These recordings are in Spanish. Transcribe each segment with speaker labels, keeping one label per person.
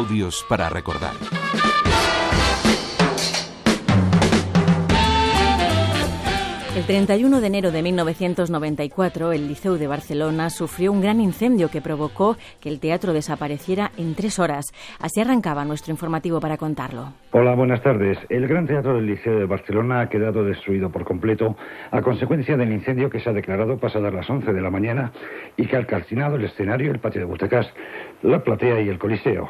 Speaker 1: Audios para recordar.
Speaker 2: 31 de enero de 1994, el Liceu de Barcelona sufrió un gran incendio que provocó que el teatro desapareciera en tres horas. Así arrancaba nuestro informativo para contarlo.
Speaker 3: Hola, buenas tardes. El Gran Teatro del Liceo de Barcelona ha quedado destruido por completo a consecuencia del incendio que se ha declarado pasadas las 11 de la mañana y que ha calcinado el escenario, el patio de butacas, la platea y el coliseo.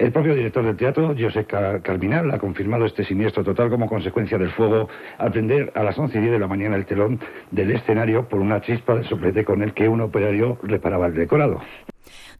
Speaker 3: El propio director del teatro, José Carminal, ha confirmado este siniestro total como consecuencia del fuego al prender a las 11 y 10 de la mañana el telón del escenario por una chispa de soplete con el que un operario reparaba el decorado.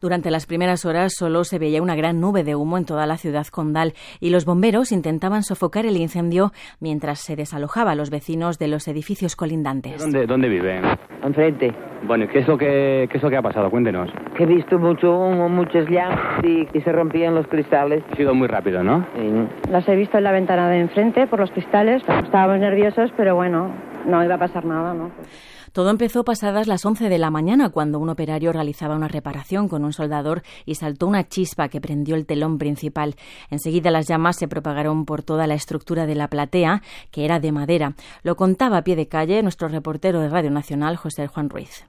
Speaker 2: Durante las primeras horas solo se veía una gran nube de humo en toda la ciudad condal y los bomberos intentaban sofocar el incendio mientras se desalojaba a los vecinos de los edificios colindantes.
Speaker 4: ¿Dónde, dónde viven?
Speaker 5: Enfrente.
Speaker 4: Bueno, ¿qué es lo que, qué es lo que ha pasado? Cuéntenos.
Speaker 5: He visto mucho humo, muchas llamas y, y se rompían los cristales.
Speaker 4: Ha sido muy rápido, ¿no?
Speaker 5: Sí.
Speaker 6: Las he visto en la ventana de enfrente por los cristales. Estábamos nerviosos, pero bueno, no iba a pasar nada, ¿no?
Speaker 2: Todo empezó pasadas las 11 de la mañana cuando un operario realizaba una reparación con un soldador y saltó una chispa que prendió el telón principal. Enseguida las llamas se propagaron por toda la estructura de la platea, que era de madera. Lo contaba a pie de calle nuestro reportero de Radio Nacional, José Juan Ruiz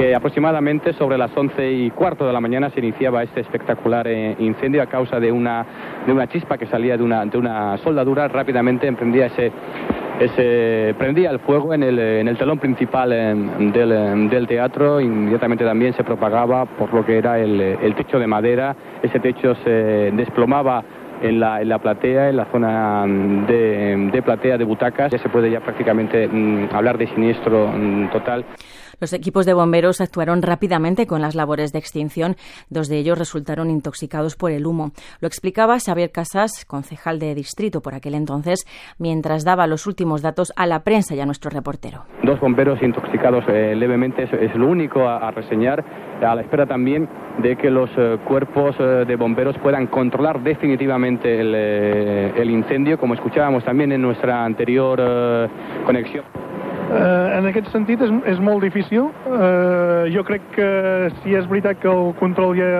Speaker 4: que aproximadamente sobre las once y cuarto de la mañana se iniciaba este espectacular eh, incendio a causa de una, de una chispa que salía de una, de una soldadura. Rápidamente emprendía ese, ese prendía el fuego en el, en el telón principal eh, del, eh, del, teatro, inmediatamente también se propagaba por lo que era el, el techo de madera, ese techo se desplomaba en la, en la platea, en la zona de, de platea de butacas, ya se puede ya prácticamente mm, hablar de siniestro mm, total.
Speaker 2: Los equipos de bomberos actuaron rápidamente con las labores de extinción. Dos de ellos resultaron intoxicados por el humo. Lo explicaba Xavier Casas, concejal de distrito por aquel entonces, mientras daba los últimos datos a la prensa y a nuestro reportero.
Speaker 4: Dos bomberos intoxicados eh, levemente es, lo único a, reseñar, a la espera también de que los eh, cuerpos eh, de bomberos puedan controlar definitivamente el, incendio, como escuchábamos también en nuestra anterior conexión.
Speaker 7: Uh, en aquest sentit és, és molt difícil. Uh, jo crec que si és veritat que el control ja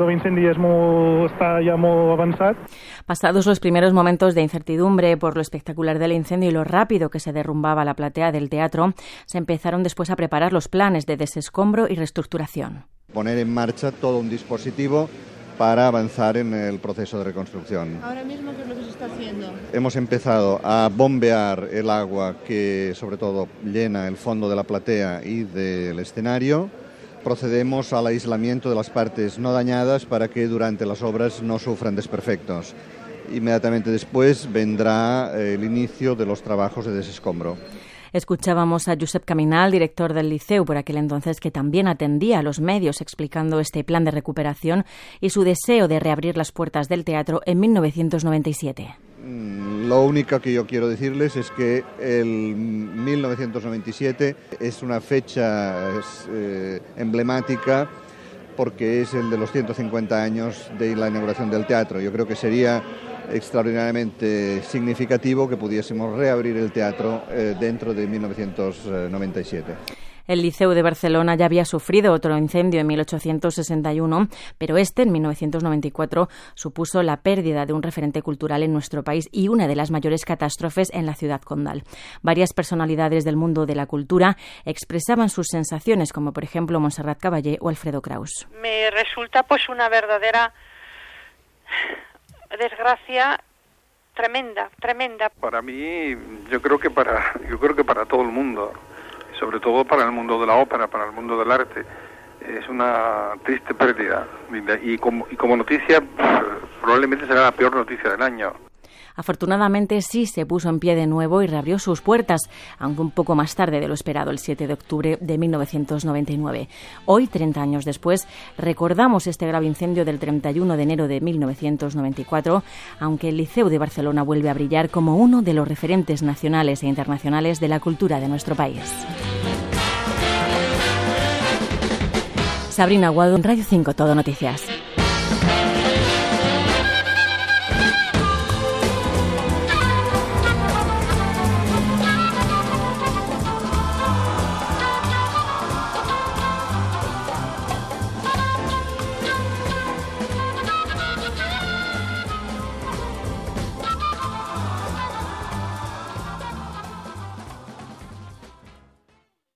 Speaker 7: de l'incendi és molt, està ja molt avançat.
Speaker 2: Pasados los primeros momentos de incertidumbre por lo espectacular del incendio y lo rápido que se derrumbaba la platea del teatro, se empezaron después a preparar los planes de desescombro y reestructuración.
Speaker 8: Poner en marcha todo un dispositivo para avanzar en el proceso de reconstrucción.
Speaker 9: Ahora mismo, ¿qué es lo que se está haciendo?
Speaker 8: Hemos empezado a bombear el agua que sobre todo llena el fondo de la platea y del escenario. Procedemos al aislamiento de las partes no dañadas para que durante las obras no sufran desperfectos. Inmediatamente después vendrá el inicio de los trabajos de desescombro.
Speaker 2: Escuchábamos a Josep Caminal, director del Liceu por aquel entonces, que también atendía a los medios explicando este plan de recuperación y su deseo de reabrir las puertas del teatro en 1997.
Speaker 8: Lo único que yo quiero decirles es que el 1997 es una fecha eh, emblemática porque es el de los 150 años de la inauguración del teatro. Yo creo que sería extraordinariamente significativo que pudiésemos reabrir el teatro eh, dentro de 1997.
Speaker 2: El Liceu de Barcelona ya había sufrido otro incendio en 1861, pero este, en 1994, supuso la pérdida de un referente cultural en nuestro país y una de las mayores catástrofes en la ciudad condal. Varias personalidades del mundo de la cultura expresaban sus sensaciones, como por ejemplo Montserrat Caballé o Alfredo Kraus.
Speaker 9: Me resulta pues una verdadera desgracia tremenda, tremenda.
Speaker 10: Para mí, yo creo que para, yo creo que para todo el mundo, sobre todo para el mundo de la ópera, para el mundo del arte, es una triste pérdida. Y como, y como noticia, probablemente será la peor noticia del año.
Speaker 2: Afortunadamente sí se puso en pie de nuevo y reabrió sus puertas, aunque un poco más tarde de lo esperado, el 7 de octubre de 1999. Hoy, 30 años después, recordamos este grave incendio del 31 de enero de 1994, aunque el Liceu de Barcelona vuelve a brillar como uno de los referentes nacionales e internacionales de la cultura de nuestro país. Sabrina Guado, Radio 5, Todo Noticias.